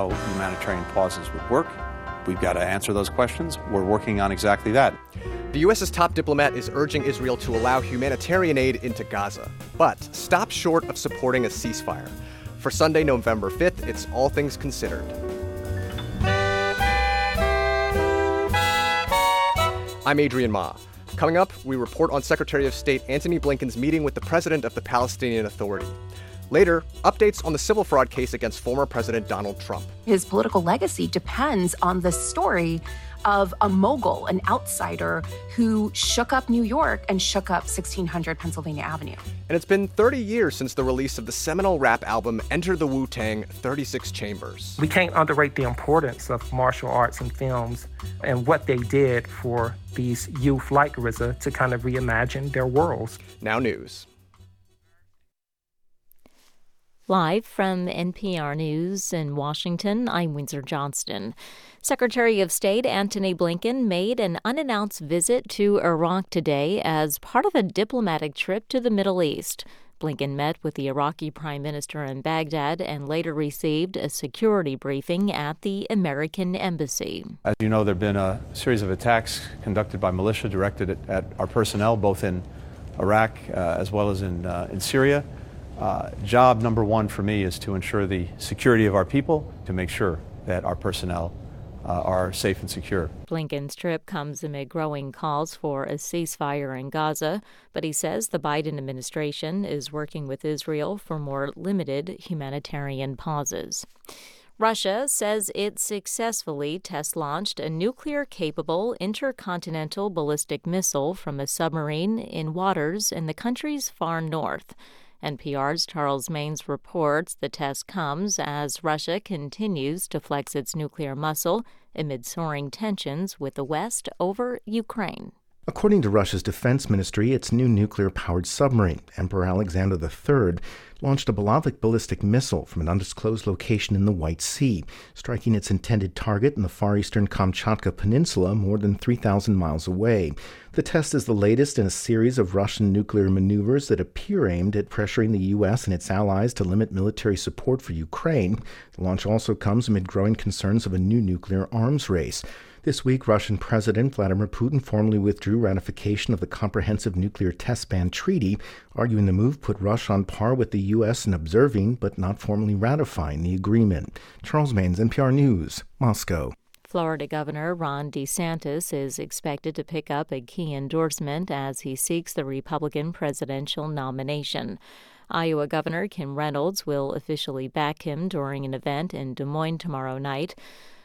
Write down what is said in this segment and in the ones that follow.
how humanitarian pauses would work. We've got to answer those questions. We're working on exactly that. The U.S.'s top diplomat is urging Israel to allow humanitarian aid into Gaza, but stop short of supporting a ceasefire. For Sunday, November 5th, it's All Things Considered. I'm Adrian Ma. Coming up, we report on Secretary of State Antony Blinken's meeting with the president of the Palestinian Authority. Later, updates on the civil fraud case against former President Donald Trump. His political legacy depends on the story of a mogul, an outsider who shook up New York and shook up 1600 Pennsylvania Avenue. And it's been 30 years since the release of the seminal rap album Enter the Wu Tang 36 Chambers. We can't underrate the importance of martial arts and films and what they did for these youth like RZA to kind of reimagine their worlds. Now, news. Live from NPR News in Washington, I'm Windsor Johnston. Secretary of State Antony Blinken made an unannounced visit to Iraq today as part of a diplomatic trip to the Middle East. Blinken met with the Iraqi Prime Minister in Baghdad and later received a security briefing at the American Embassy. As you know, there have been a series of attacks conducted by militia directed at, at our personnel, both in Iraq uh, as well as in, uh, in Syria. Uh, job number one for me is to ensure the security of our people, to make sure that our personnel uh, are safe and secure. Blinken's trip comes amid growing calls for a ceasefire in Gaza, but he says the Biden administration is working with Israel for more limited humanitarian pauses. Russia says it successfully test launched a nuclear capable intercontinental ballistic missile from a submarine in waters in the country's far north. NPR's Charles Maynes reports the test comes as Russia continues to flex its nuclear muscle amid soaring tensions with the West over Ukraine. According to Russia's defense ministry, its new nuclear powered submarine, Emperor Alexander III, launched a Bulava ballistic missile from an undisclosed location in the White Sea, striking its intended target in the far eastern Kamchatka Peninsula more than 3,000 miles away. The test is the latest in a series of Russian nuclear maneuvers that appear aimed at pressuring the U.S. and its allies to limit military support for Ukraine. The launch also comes amid growing concerns of a new nuclear arms race. This week, Russian President Vladimir Putin formally withdrew ratification of the Comprehensive Nuclear Test Ban Treaty, arguing the move put Russia on par with the U.S. in observing but not formally ratifying the agreement. Charles Maynes, NPR News, Moscow. Florida Governor Ron DeSantis is expected to pick up a key endorsement as he seeks the Republican presidential nomination. Iowa Governor Kim Reynolds will officially back him during an event in Des Moines tomorrow night.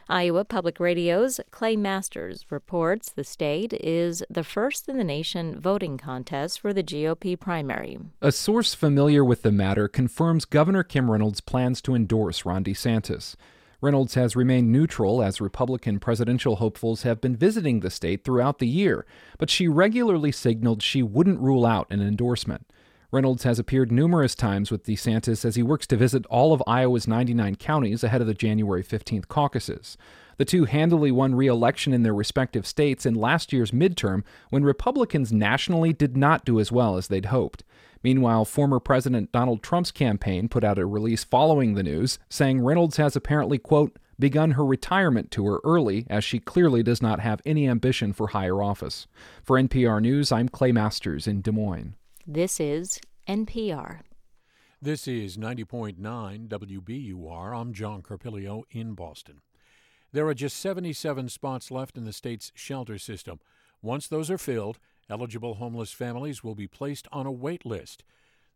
Iowa Public Radio's Clay Masters reports the state is the first in the nation voting contest for the GOP primary. A source familiar with the matter confirms Governor Kim Reynolds plans to endorse Ron DeSantis. Reynolds has remained neutral as Republican presidential hopefuls have been visiting the state throughout the year, but she regularly signaled she wouldn't rule out an endorsement. Reynolds has appeared numerous times with DeSantis as he works to visit all of Iowa's 99 counties ahead of the January 15th caucuses. The two handily won re election in their respective states in last year's midterm when Republicans nationally did not do as well as they'd hoped. Meanwhile, former President Donald Trump's campaign put out a release following the news saying Reynolds has apparently, quote, begun her retirement tour early as she clearly does not have any ambition for higher office. For NPR News, I'm Clay Masters in Des Moines. This is NPR. This is 90.9 WBUR. I'm John Carpilio in Boston. There are just 77 spots left in the state's shelter system. Once those are filled, eligible homeless families will be placed on a wait list.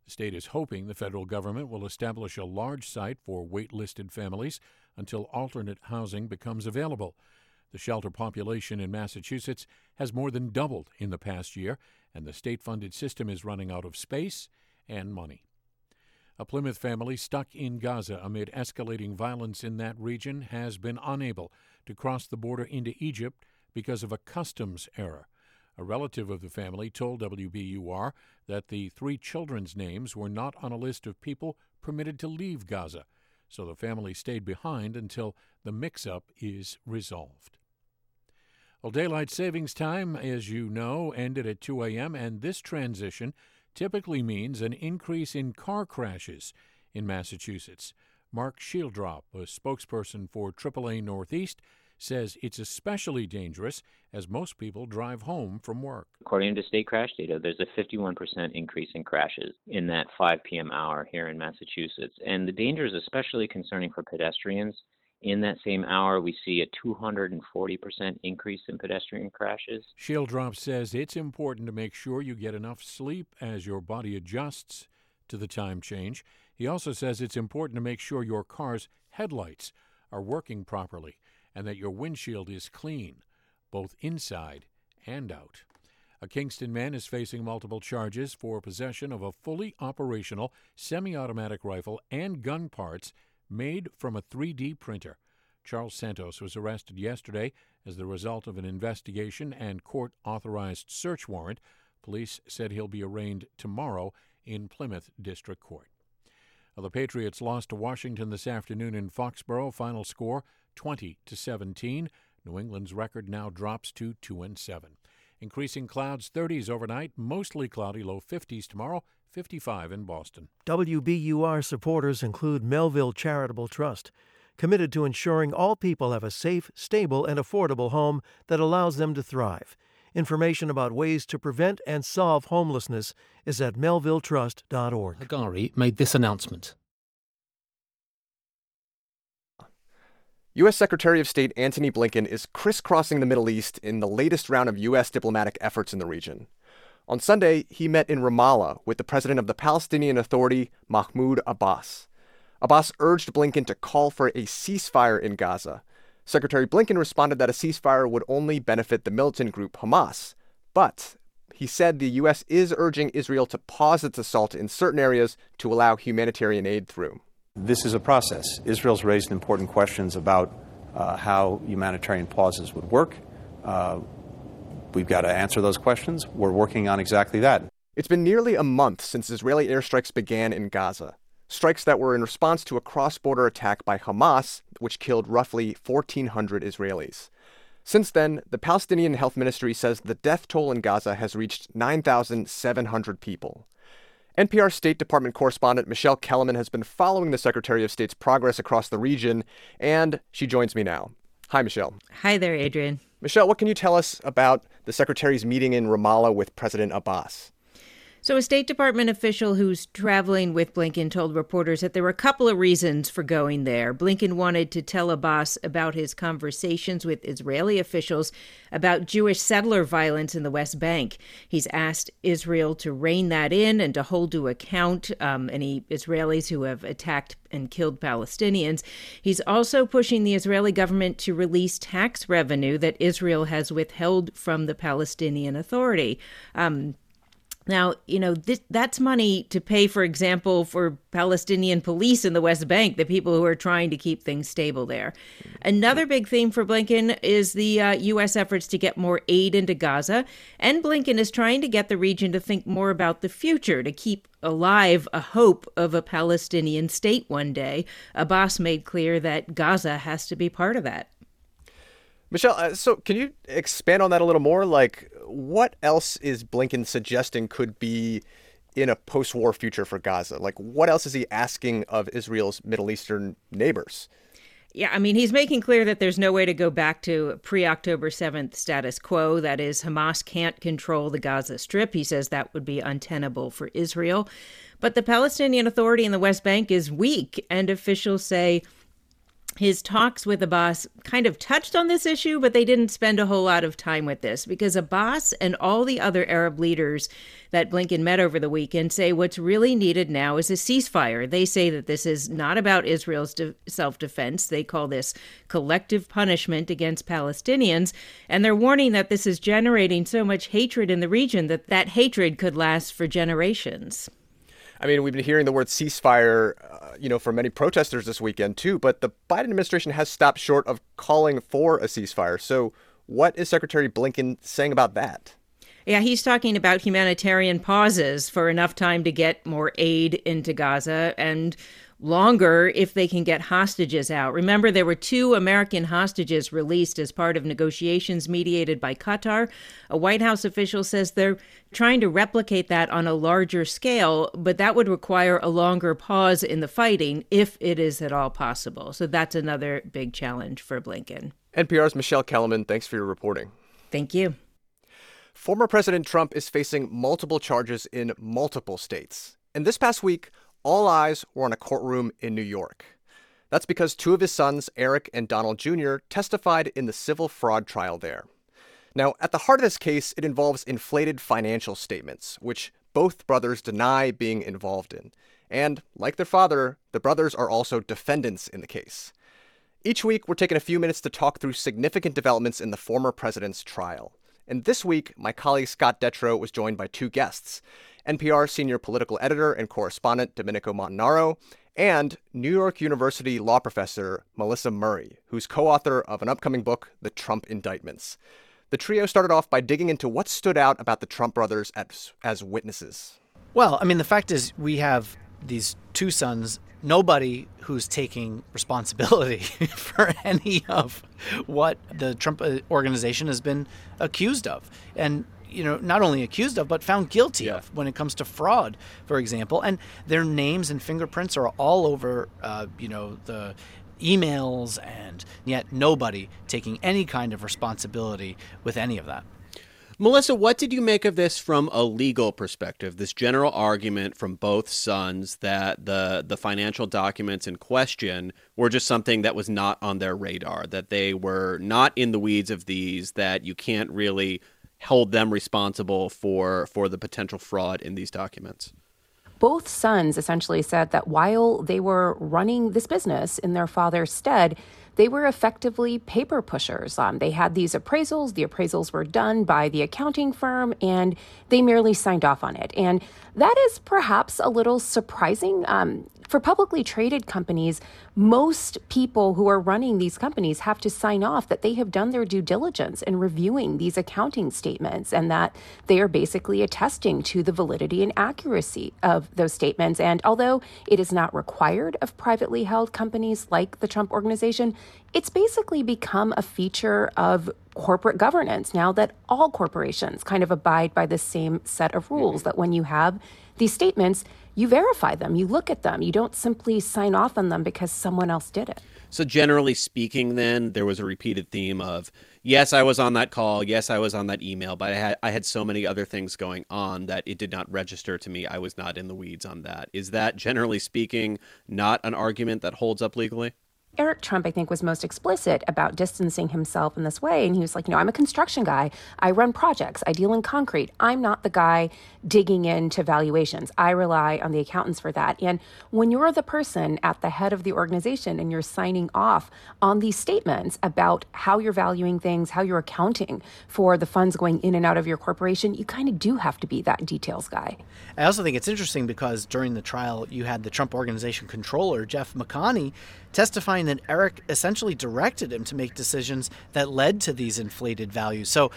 The state is hoping the federal government will establish a large site for wait-listed families until alternate housing becomes available. The shelter population in Massachusetts has more than doubled in the past year, and the state funded system is running out of space and money. A Plymouth family stuck in Gaza amid escalating violence in that region has been unable to cross the border into Egypt because of a customs error. A relative of the family told WBUR that the three children's names were not on a list of people permitted to leave Gaza, so the family stayed behind until the mix up is resolved. Well, daylight savings time, as you know, ended at 2 a.m., and this transition typically means an increase in car crashes in Massachusetts. Mark Schieldrop, a spokesperson for AAA Northeast, says it's especially dangerous as most people drive home from work. According to state crash data, there's a 51% increase in crashes in that 5 p.m. hour here in Massachusetts. And the danger is especially concerning for pedestrians. In that same hour, we see a 240% increase in pedestrian crashes. Schieldrop says it's important to make sure you get enough sleep as your body adjusts to the time change. He also says it's important to make sure your car's headlights are working properly and that your windshield is clean, both inside and out. A Kingston man is facing multiple charges for possession of a fully operational semi automatic rifle and gun parts made from a 3D printer. Charles Santos was arrested yesterday as the result of an investigation and court authorized search warrant. Police said he'll be arraigned tomorrow in Plymouth District Court. Now, the Patriots lost to Washington this afternoon in Foxborough. Final score 20 to 17. New England's record now drops to 2 and 7. Increasing clouds 30s overnight, mostly cloudy, low 50s tomorrow, 55 in Boston. WBUR supporters include Melville Charitable Trust, committed to ensuring all people have a safe, stable, and affordable home that allows them to thrive. Information about ways to prevent and solve homelessness is at melvilletrust.org. Hagari made this announcement. U.S. Secretary of State Antony Blinken is crisscrossing the Middle East in the latest round of U.S. diplomatic efforts in the region. On Sunday, he met in Ramallah with the president of the Palestinian Authority, Mahmoud Abbas. Abbas urged Blinken to call for a ceasefire in Gaza. Secretary Blinken responded that a ceasefire would only benefit the militant group Hamas, but he said the U.S. is urging Israel to pause its assault in certain areas to allow humanitarian aid through. This is a process. Israel's raised important questions about uh, how humanitarian pauses would work. Uh, we've got to answer those questions. We're working on exactly that. It's been nearly a month since Israeli airstrikes began in Gaza. Strikes that were in response to a cross border attack by Hamas, which killed roughly 1,400 Israelis. Since then, the Palestinian Health Ministry says the death toll in Gaza has reached 9,700 people. NPR State Department correspondent Michelle Kelemen has been following the Secretary of State's progress across the region, and she joins me now. Hi, Michelle. Hi there, Adrian. Michelle, what can you tell us about the Secretary's meeting in Ramallah with President Abbas? So, a State Department official who's traveling with Blinken told reporters that there were a couple of reasons for going there. Blinken wanted to tell Abbas about his conversations with Israeli officials about Jewish settler violence in the West Bank. He's asked Israel to rein that in and to hold to account um, any Israelis who have attacked and killed Palestinians. He's also pushing the Israeli government to release tax revenue that Israel has withheld from the Palestinian Authority. Um, now, you know, this, that's money to pay, for example, for Palestinian police in the West Bank, the people who are trying to keep things stable there. Another big theme for Blinken is the uh, U.S. efforts to get more aid into Gaza. And Blinken is trying to get the region to think more about the future, to keep alive a hope of a Palestinian state one day. Abbas made clear that Gaza has to be part of that. Michelle, uh, so can you expand on that a little more? Like, what else is Blinken suggesting could be in a post war future for Gaza? Like, what else is he asking of Israel's Middle Eastern neighbors? Yeah, I mean, he's making clear that there's no way to go back to pre October 7th status quo. That is, Hamas can't control the Gaza Strip. He says that would be untenable for Israel. But the Palestinian Authority in the West Bank is weak, and officials say his talks with Abbas kind of touched on this issue, but they didn't spend a whole lot of time with this because Abbas and all the other Arab leaders that Blinken met over the weekend say what's really needed now is a ceasefire. They say that this is not about Israel's de- self defense. They call this collective punishment against Palestinians. And they're warning that this is generating so much hatred in the region that that hatred could last for generations. I mean, we've been hearing the word ceasefire, uh, you know, from many protesters this weekend too, but the Biden administration has stopped short of calling for a ceasefire. So, what is Secretary Blinken saying about that? Yeah, he's talking about humanitarian pauses for enough time to get more aid into Gaza. And longer if they can get hostages out. Remember, there were two American hostages released as part of negotiations mediated by Qatar. A White House official says they're trying to replicate that on a larger scale, but that would require a longer pause in the fighting if it is at all possible. So that's another big challenge for Blinken. NPR's Michelle Kelemen, thanks for your reporting. Thank you. Former President Trump is facing multiple charges in multiple states. And this past week, all eyes were on a courtroom in New York. That's because two of his sons, Eric and Donald Jr., testified in the civil fraud trial there. Now, at the heart of this case, it involves inflated financial statements, which both brothers deny being involved in. And, like their father, the brothers are also defendants in the case. Each week, we're taking a few minutes to talk through significant developments in the former president's trial. And this week, my colleague Scott Detrow was joined by two guests NPR senior political editor and correspondent Domenico Montanaro, and New York University law professor Melissa Murray, who's co author of an upcoming book, The Trump Indictments. The trio started off by digging into what stood out about the Trump brothers as, as witnesses. Well, I mean, the fact is, we have these two sons, nobody who's taking responsibility for any of what the Trump uh, organization has been accused of. And you know, not only accused of, but found guilty yeah. of when it comes to fraud, for example. And their names and fingerprints are all over, uh, you know, the emails, and yet nobody taking any kind of responsibility with any of that. Melissa, what did you make of this from a legal perspective? This general argument from both sons that the the financial documents in question were just something that was not on their radar, that they were not in the weeds of these, that you can't really hold them responsible for for the potential fraud in these documents both sons essentially said that while they were running this business in their father's stead, they were effectively paper pushers. Um, they had these appraisals. The appraisals were done by the accounting firm, and they merely signed off on it. And that is perhaps a little surprising. Um, for publicly traded companies, most people who are running these companies have to sign off that they have done their due diligence in reviewing these accounting statements and that they are basically attesting to the validity and accuracy of those statements. And although it is not required of privately held companies like the Trump Organization, it's basically become a feature of corporate governance now that all corporations kind of abide by the same set of rules mm-hmm. that when you have these statements, you verify them, you look at them, you don't simply sign off on them because someone else did it. So, generally speaking, then there was a repeated theme of yes, I was on that call, yes, I was on that email, but I had I had so many other things going on that it did not register to me. I was not in the weeds on that. Is that generally speaking not an argument that holds up legally? Eric Trump, I think, was most explicit about distancing himself in this way. And he was like, you know, I'm a construction guy. I run projects. I deal in concrete. I'm not the guy digging into valuations. I rely on the accountants for that. And when you're the person at the head of the organization and you're signing off on these statements about how you're valuing things, how you're accounting for the funds going in and out of your corporation, you kind of do have to be that details guy. I also think it's interesting because during the trial, you had the Trump Organization controller, Jeff McConney, testifying that Eric essentially directed him to make decisions that led to these inflated values. So,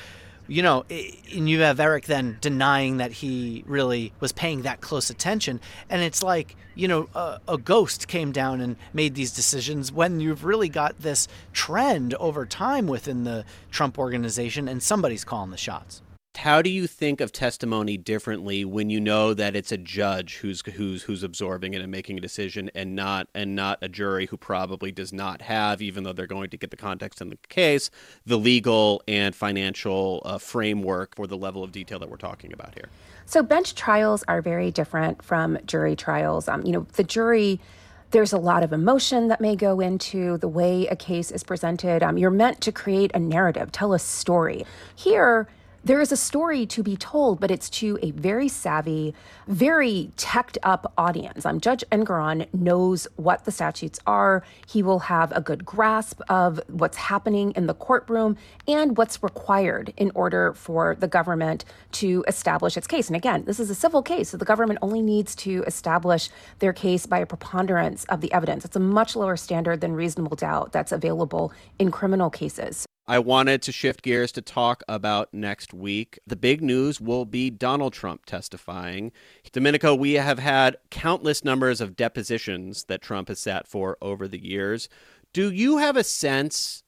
you know, and you have Eric then denying that he really was paying that close attention. And it's like, you know, a, a, ghost came down and made these decisions when you've really got this trend over time within the Trump organization and somebody's calling the shots. How do you think of testimony differently when you know that it's a judge who's who's who's absorbing it and making a decision, and not and not a jury who probably does not have, even though they're going to get the context in the case, the legal and financial uh, framework for the level of detail that we're talking about here? So bench trials are very different from jury trials. Um, you know, the jury there's a lot of emotion that may go into the way a case is presented. Um, you're meant to create a narrative, tell a story. Here, there is a story to be told, but it's to a very savvy, very teched up audience. Um, Judge Engoron knows what the statutes are. He will have a good grasp of what's happening in the courtroom and what's required in order for the government to establish its case. And again, this is a civil case, so the government only needs to establish their case by a preponderance of the evidence. It's a much lower standard than reasonable doubt that's available in criminal cases. I wanted to shift gears to talk about next week. The big news will be Donald Trump testifying. Domenico, we have had countless numbers of depositions that Trump has sat for over the years. Do you have a sense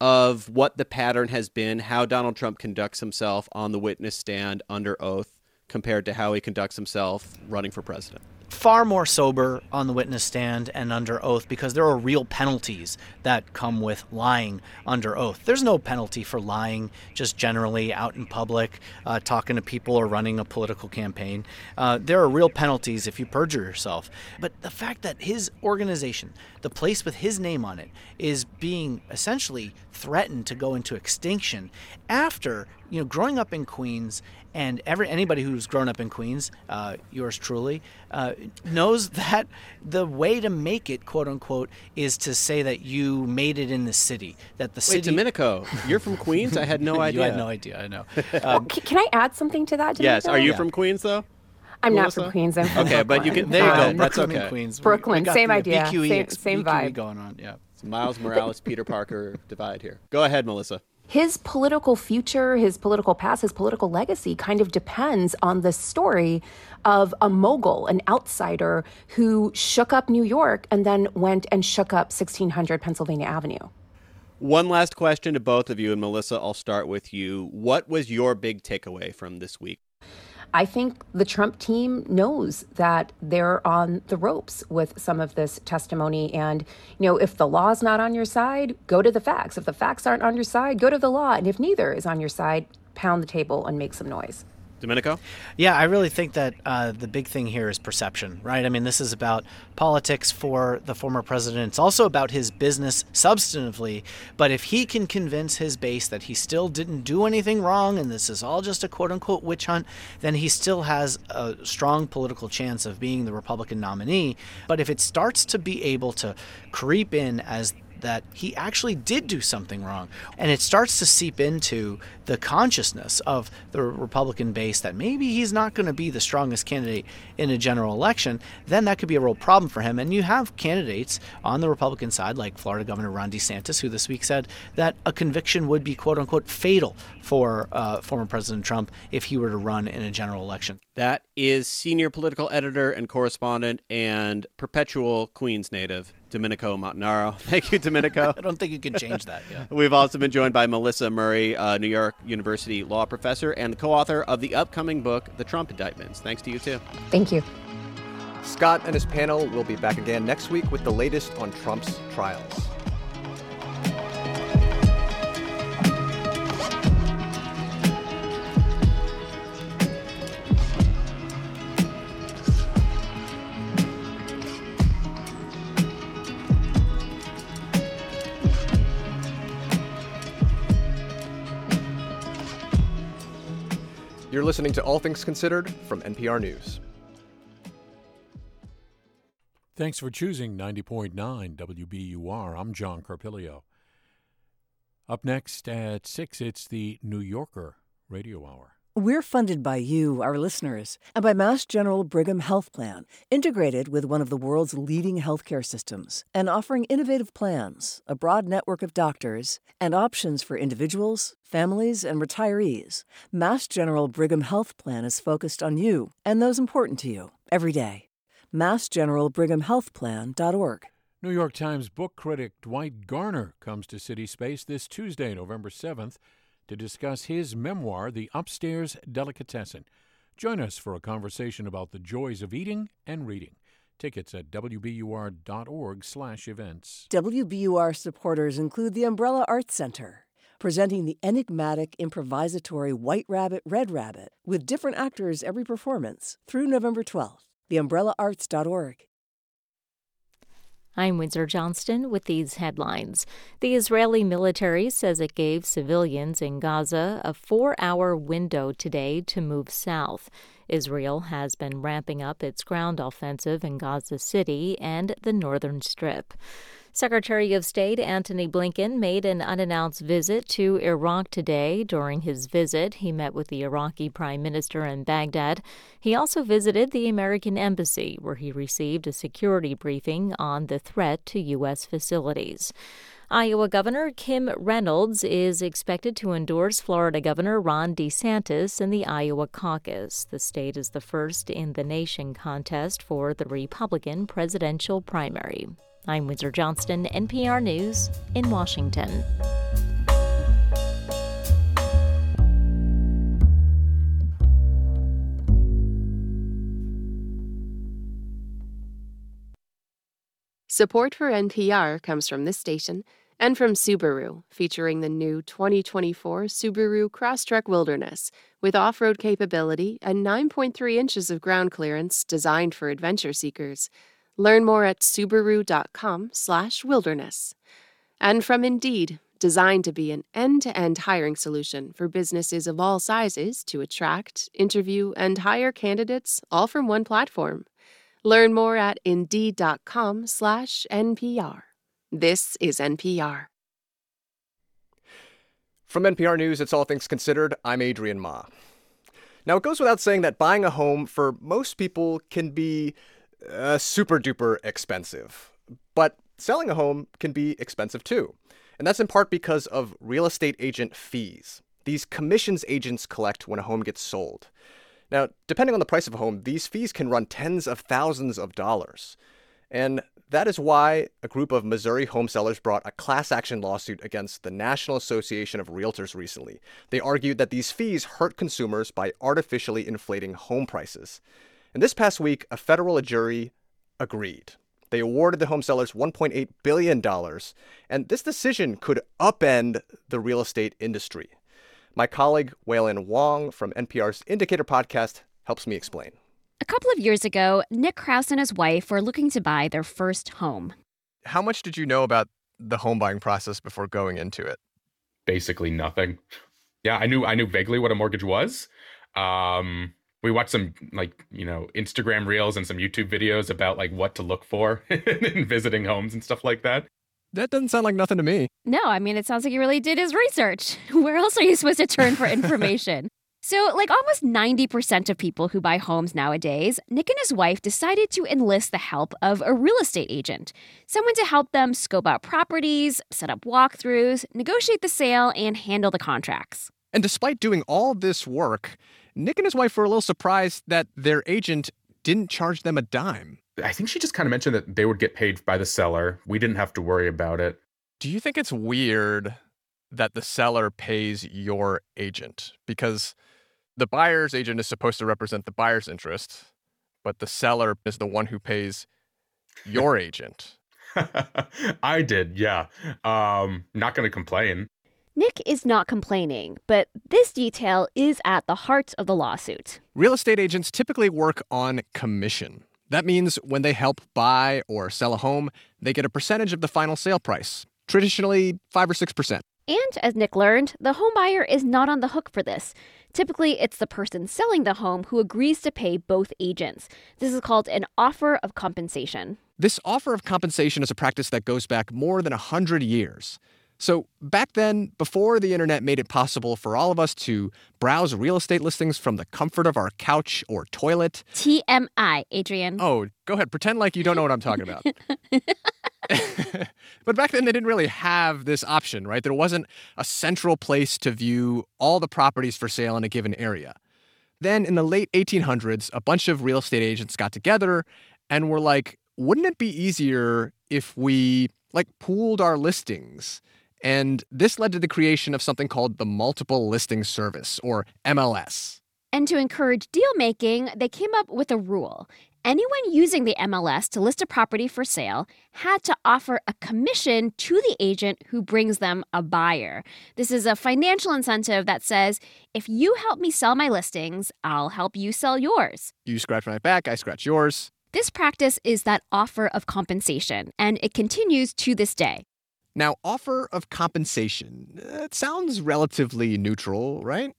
of what the pattern has been, how Donald Trump conducts himself on the witness stand under oath compared to how he conducts himself running for president? Far more sober on the witness stand and under oath because there are real penalties that come with lying under oath. There's no penalty for lying just generally out in public, uh, talking to people or running a political campaign. Uh, there are real penalties if you perjure yourself. But the fact that his organization, the place with his name on it, is being essentially threatened to go into extinction after you know growing up in Queens and every anybody who's grown up in Queens, uh, yours truly, uh, knows that the way to make it, quote unquote, is to say that you made it in the city. That the Wait, city. Domenico, you're from Queens? I had no idea. you had no idea. I know. Um, can I add something to that? Yes. Domenico? Are you from Queens though? I'm Melissa? not from Queens. I'm from Okay, but you can. There you go. Um, That's Brooklyn okay. Queens. Brooklyn, we got same the idea, BQE same- ex- same BQE vibe. going on. Yeah. It's Miles Morales, Peter Parker divide here. Go ahead, Melissa. His political future, his political past, his political legacy kind of depends on the story of a mogul, an outsider who shook up New York and then went and shook up 1600 Pennsylvania Avenue. One last question to both of you, and Melissa, I'll start with you. What was your big takeaway from this week? I think the Trump team knows that they're on the ropes with some of this testimony. And, you know, if the law's not on your side, go to the facts. If the facts aren't on your side, go to the law. And if neither is on your side, pound the table and make some noise. Domenico? Yeah, I really think that uh, the big thing here is perception, right? I mean, this is about politics for the former president. It's also about his business substantively. But if he can convince his base that he still didn't do anything wrong and this is all just a quote unquote witch hunt, then he still has a strong political chance of being the Republican nominee. But if it starts to be able to creep in as that he actually did do something wrong. And it starts to seep into the consciousness of the Republican base that maybe he's not going to be the strongest candidate in a general election, then that could be a real problem for him. And you have candidates on the Republican side, like Florida Governor Ron DeSantis, who this week said that a conviction would be quote unquote fatal for uh, former President Trump if he were to run in a general election. That is senior political editor and correspondent and perpetual Queens native, Domenico Montanaro. Thank you, Domenico. I don't think you can change that. Yeah. We've also been joined by Melissa Murray, uh, New York University law professor and the co author of the upcoming book, The Trump Indictments. Thanks to you, too. Thank you. Scott and his panel will be back again next week with the latest on Trump's trials. You're listening to All Things Considered from NPR News. Thanks for choosing 90.9 WBUR. I'm John Carpilio. Up next at 6, it's the New Yorker Radio Hour. We're funded by you, our listeners, and by Mass General Brigham Health Plan, integrated with one of the world's leading healthcare systems and offering innovative plans, a broad network of doctors, and options for individuals, families, and retirees. Mass General Brigham Health Plan is focused on you and those important to you every day. MassGeneralBrighamHealthPlan.org. New York Times book critic Dwight Garner comes to City Space this Tuesday, November 7th, to discuss his memoir, The Upstairs Delicatessen. Join us for a conversation about the joys of eating and reading. Tickets at wbur.org/events. WBUR supporters include the Umbrella Arts Center, presenting the enigmatic improvisatory White Rabbit, Red Rabbit with different actors every performance through November 12th. TheUmbrellaArts.org. I'm Windsor Johnston with these headlines. The Israeli military says it gave civilians in Gaza a four hour window today to move south. Israel has been ramping up its ground offensive in Gaza City and the northern strip. Secretary of State Antony Blinken made an unannounced visit to Iraq today. During his visit, he met with the Iraqi Prime Minister in Baghdad. He also visited the American Embassy, where he received a security briefing on the threat to U.S. facilities. Iowa Governor Kim Reynolds is expected to endorse Florida Governor Ron DeSantis in the Iowa caucus. The state is the first in the nation contest for the Republican presidential primary. I'm Windsor Johnston, NPR News in Washington. Support for NPR comes from this station and from Subaru, featuring the new 2024 Subaru Crosstrek Wilderness with off road capability and 9.3 inches of ground clearance designed for adventure seekers. Learn more at Subaru.com/slash wilderness. And from Indeed, designed to be an end to end hiring solution for businesses of all sizes to attract, interview, and hire candidates all from one platform. Learn more at Indeed.com/NPR. This is NPR. From NPR News, it's All Things Considered. I'm Adrian Ma. Now, it goes without saying that buying a home for most people can be uh, super duper expensive. But selling a home can be expensive too. And that's in part because of real estate agent fees. These commissions agents collect when a home gets sold. Now, depending on the price of a home, these fees can run tens of thousands of dollars. And that is why a group of Missouri home sellers brought a class action lawsuit against the National Association of Realtors recently. They argued that these fees hurt consumers by artificially inflating home prices. And this past week, a federal jury agreed. They awarded the home sellers $1.8 billion, and this decision could upend the real estate industry. My colleague, Wailin Wong from NPR's Indicator podcast, helps me explain. A couple of years ago, Nick Kraus and his wife were looking to buy their first home. How much did you know about the home buying process before going into it? Basically nothing. Yeah, I knew I knew vaguely what a mortgage was. Um, we watched some like you know Instagram reels and some YouTube videos about like what to look for in visiting homes and stuff like that. That doesn't sound like nothing to me. No, I mean, it sounds like he really did his research. Where else are you supposed to turn for information? so, like almost 90% of people who buy homes nowadays, Nick and his wife decided to enlist the help of a real estate agent, someone to help them scope out properties, set up walkthroughs, negotiate the sale, and handle the contracts. And despite doing all this work, Nick and his wife were a little surprised that their agent didn't charge them a dime. I think she just kind of mentioned that they would get paid by the seller. We didn't have to worry about it. Do you think it's weird that the seller pays your agent? Because the buyer's agent is supposed to represent the buyer's interest, but the seller is the one who pays your agent. I did, yeah. Um, not going to complain. Nick is not complaining, but this detail is at the heart of the lawsuit. Real estate agents typically work on commission. That means when they help buy or sell a home, they get a percentage of the final sale price, traditionally 5 or 6%. And as Nick learned, the home buyer is not on the hook for this. Typically, it's the person selling the home who agrees to pay both agents. This is called an offer of compensation. This offer of compensation is a practice that goes back more than 100 years. So, back then, before the internet made it possible for all of us to browse real estate listings from the comfort of our couch or toilet. TMI, Adrian. Oh, go ahead. Pretend like you don't know what I'm talking about. but back then, they didn't really have this option, right? There wasn't a central place to view all the properties for sale in a given area. Then, in the late 1800s, a bunch of real estate agents got together and were like, wouldn't it be easier if we like pooled our listings? And this led to the creation of something called the Multiple Listing Service, or MLS. And to encourage deal making, they came up with a rule. Anyone using the MLS to list a property for sale had to offer a commission to the agent who brings them a buyer. This is a financial incentive that says if you help me sell my listings, I'll help you sell yours. You scratch my back, I scratch yours. This practice is that offer of compensation, and it continues to this day. Now, offer of compensation, it sounds relatively neutral, right?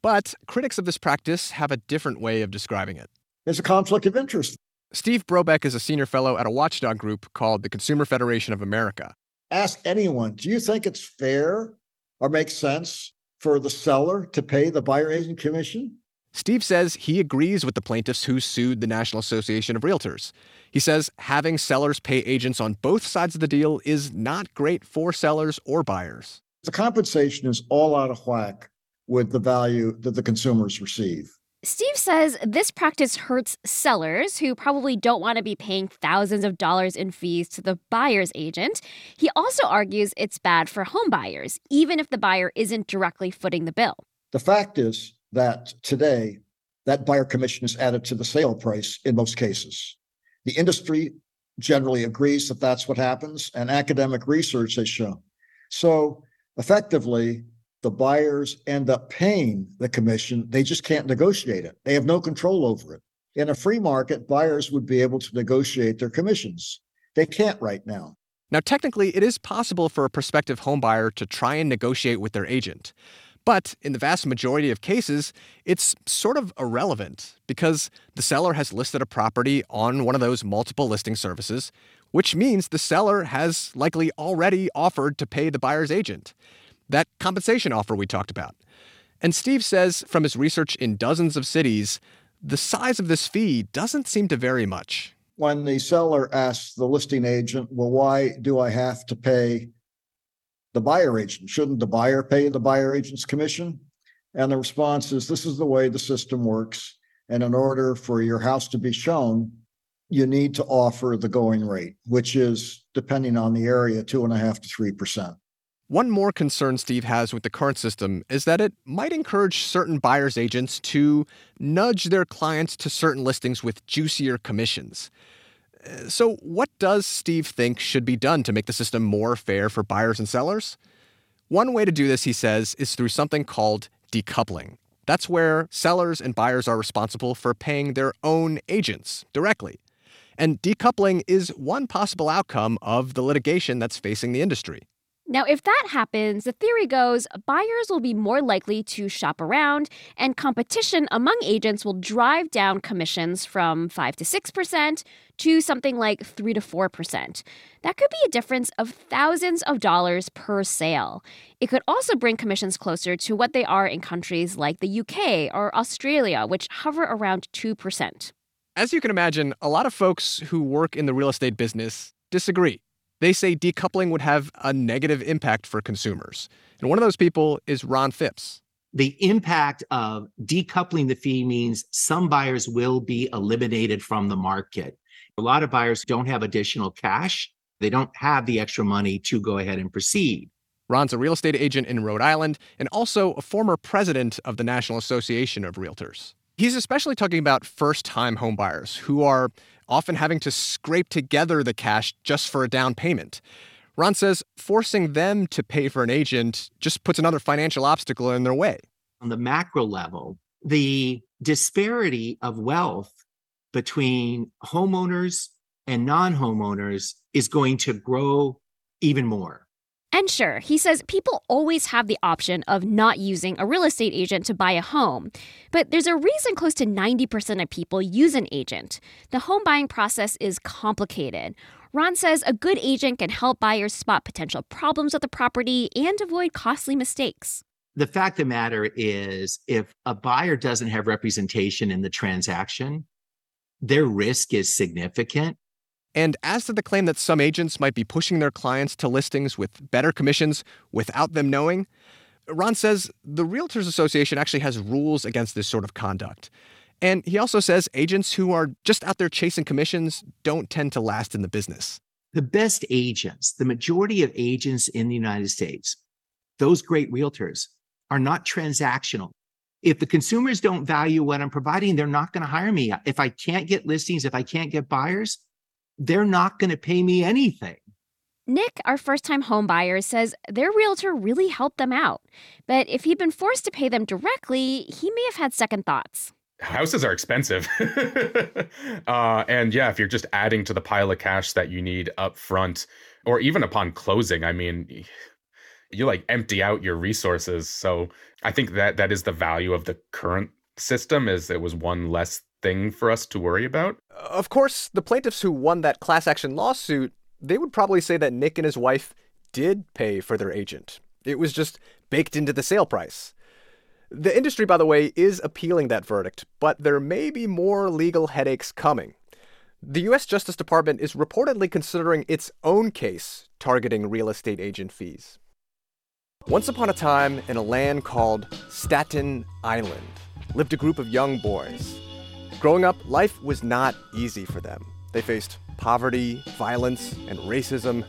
But critics of this practice have a different way of describing it. It's a conflict of interest. Steve Brobeck is a senior fellow at a watchdog group called the Consumer Federation of America. Ask anyone, do you think it's fair or makes sense for the seller to pay the buyer agent commission? Steve says he agrees with the plaintiffs who sued the National Association of Realtors. He says having sellers pay agents on both sides of the deal is not great for sellers or buyers. The compensation is all out of whack with the value that the consumers receive. Steve says this practice hurts sellers who probably don't want to be paying thousands of dollars in fees to the buyer's agent. He also argues it's bad for home buyers, even if the buyer isn't directly footing the bill. The fact is that today, that buyer commission is added to the sale price in most cases. The industry generally agrees that that's what happens, and academic research has shown. So effectively, the buyers end up paying the commission. They just can't negotiate it. They have no control over it. In a free market, buyers would be able to negotiate their commissions. They can't right now. Now, technically, it is possible for a prospective homebuyer to try and negotiate with their agent. But in the vast majority of cases, it's sort of irrelevant because the seller has listed a property on one of those multiple listing services, which means the seller has likely already offered to pay the buyer's agent that compensation offer we talked about. And Steve says from his research in dozens of cities, the size of this fee doesn't seem to vary much. When the seller asks the listing agent, well, why do I have to pay the buyer agent? Shouldn't the buyer pay the buyer agent's commission? And the response is this is the way the system works. And in order for your house to be shown, you need to offer the going rate, which is, depending on the area, two and a half to three percent. One more concern Steve has with the current system is that it might encourage certain buyer's agents to nudge their clients to certain listings with juicier commissions. So, what does Steve think should be done to make the system more fair for buyers and sellers? One way to do this, he says, is through something called decoupling. That's where sellers and buyers are responsible for paying their own agents directly. And decoupling is one possible outcome of the litigation that's facing the industry. Now, if that happens, the theory goes buyers will be more likely to shop around, and competition among agents will drive down commissions from 5 to 6% to something like 3 to 4%. That could be a difference of thousands of dollars per sale. It could also bring commissions closer to what they are in countries like the UK or Australia, which hover around 2%. As you can imagine, a lot of folks who work in the real estate business disagree. They say decoupling would have a negative impact for consumers. And one of those people is Ron Phipps. The impact of decoupling the fee means some buyers will be eliminated from the market. A lot of buyers don't have additional cash. They don't have the extra money to go ahead and proceed. Ron's a real estate agent in Rhode Island and also a former president of the National Association of Realtors. He's especially talking about first time homebuyers who are often having to scrape together the cash just for a down payment. Ron says forcing them to pay for an agent just puts another financial obstacle in their way. On the macro level, the disparity of wealth between homeowners and non homeowners is going to grow even more. And sure, he says people always have the option of not using a real estate agent to buy a home. But there's a reason close to 90% of people use an agent. The home buying process is complicated. Ron says a good agent can help buyers spot potential problems with the property and avoid costly mistakes. The fact of the matter is, if a buyer doesn't have representation in the transaction, their risk is significant and as to the claim that some agents might be pushing their clients to listings with better commissions without them knowing, Ron says the Realtors Association actually has rules against this sort of conduct. And he also says agents who are just out there chasing commissions don't tend to last in the business. The best agents, the majority of agents in the United States, those great realtors, are not transactional. If the consumers don't value what I'm providing, they're not going to hire me. If I can't get listings, if I can't get buyers, they're not going to pay me anything. Nick, our first time home buyer, says their realtor really helped them out. But if he'd been forced to pay them directly, he may have had second thoughts. Houses are expensive. uh, and yeah, if you're just adding to the pile of cash that you need up front, or even upon closing, I mean, you like empty out your resources. So I think that that is the value of the current system is it was one less thing for us to worry about. Of course, the plaintiffs who won that class action lawsuit, they would probably say that Nick and his wife did pay for their agent. It was just baked into the sale price. The industry, by the way, is appealing that verdict, but there may be more legal headaches coming. The U.S. Justice Department is reportedly considering its own case targeting real estate agent fees. Once upon a time, in a land called Staten Island, lived a group of young boys. Growing up, life was not easy for them. They faced poverty, violence, and racism.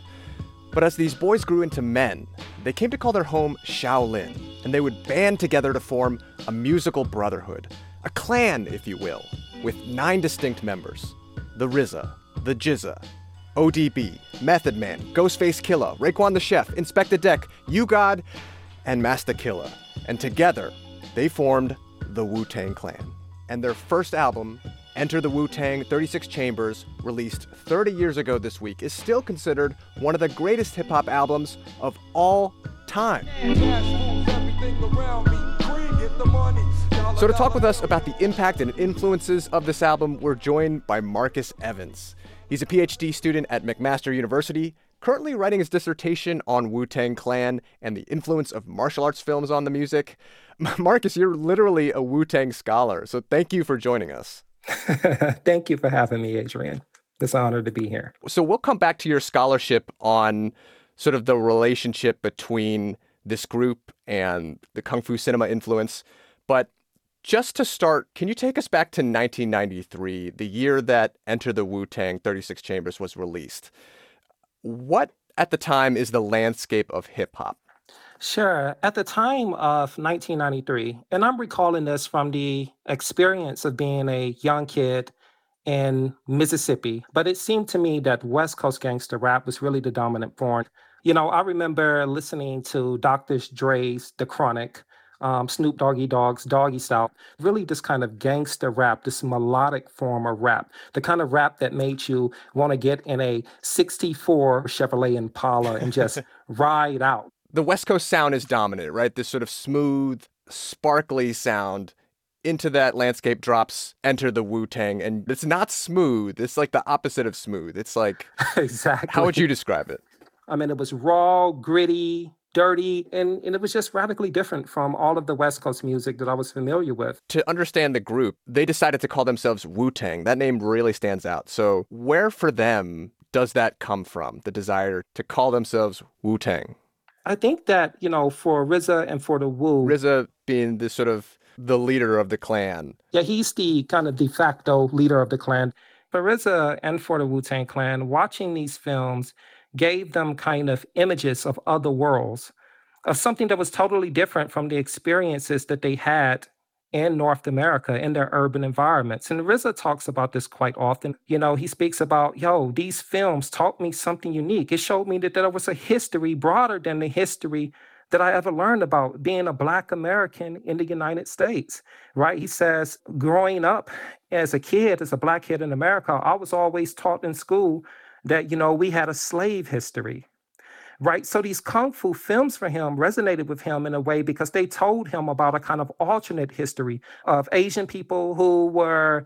But as these boys grew into men, they came to call their home Shaolin, and they would band together to form a musical brotherhood, a clan, if you will, with nine distinct members the RZA, the GZA, ODB, Method Man, Ghostface Killah, Raekwon the Chef, Inspectah Deck, U-God, and Master Killa. And together, they formed the Wu Tang Clan. And their first album, Enter the Wu Tang 36 Chambers, released 30 years ago this week, is still considered one of the greatest hip hop albums of all time. So, to talk with us about the impact and influences of this album, we're joined by Marcus Evans. He's a PhD student at McMaster University, currently writing his dissertation on Wu Tang Clan and the influence of martial arts films on the music. Marcus, you're literally a Wu Tang scholar, so thank you for joining us. thank you for having me, Adrian. It's an honor to be here. So, we'll come back to your scholarship on sort of the relationship between this group and the Kung Fu cinema influence. But just to start, can you take us back to 1993, the year that Enter the Wu Tang 36 Chambers was released? What at the time is the landscape of hip hop? Sure. At the time of 1993, and I'm recalling this from the experience of being a young kid in Mississippi, but it seemed to me that West Coast gangster rap was really the dominant form. You know, I remember listening to Dr. Dre's The Chronic, um, Snoop Doggy Dogg's Doggy Style, really this kind of gangster rap, this melodic form of rap, the kind of rap that made you want to get in a 64 Chevrolet Impala and just ride out. The West Coast sound is dominant, right? This sort of smooth, sparkly sound. Into that landscape drops Enter the Wu Tang, and it's not smooth. It's like the opposite of smooth. It's like, exactly. How would you describe it? I mean, it was raw, gritty, dirty, and, and it was just radically different from all of the West Coast music that I was familiar with. To understand the group, they decided to call themselves Wu Tang. That name really stands out. So, where for them does that come from, the desire to call themselves Wu Tang? I think that, you know, for RZA and for the Wu. RZA being the sort of the leader of the clan. Yeah, he's the kind of de facto leader of the clan. For RZA and for the Wu Tang Clan, watching these films gave them kind of images of other worlds, of something that was totally different from the experiences that they had in North America in their urban environments. And RZA talks about this quite often. You know, he speaks about, yo, these films taught me something unique. It showed me that there was a history broader than the history that I ever learned about being a Black American in the United States, right? He says, growing up as a kid, as a Black kid in America, I was always taught in school that, you know, we had a slave history, right? So these kung fu films for him resonated with him in a way because they told him about a kind of alternate history of Asian people who were,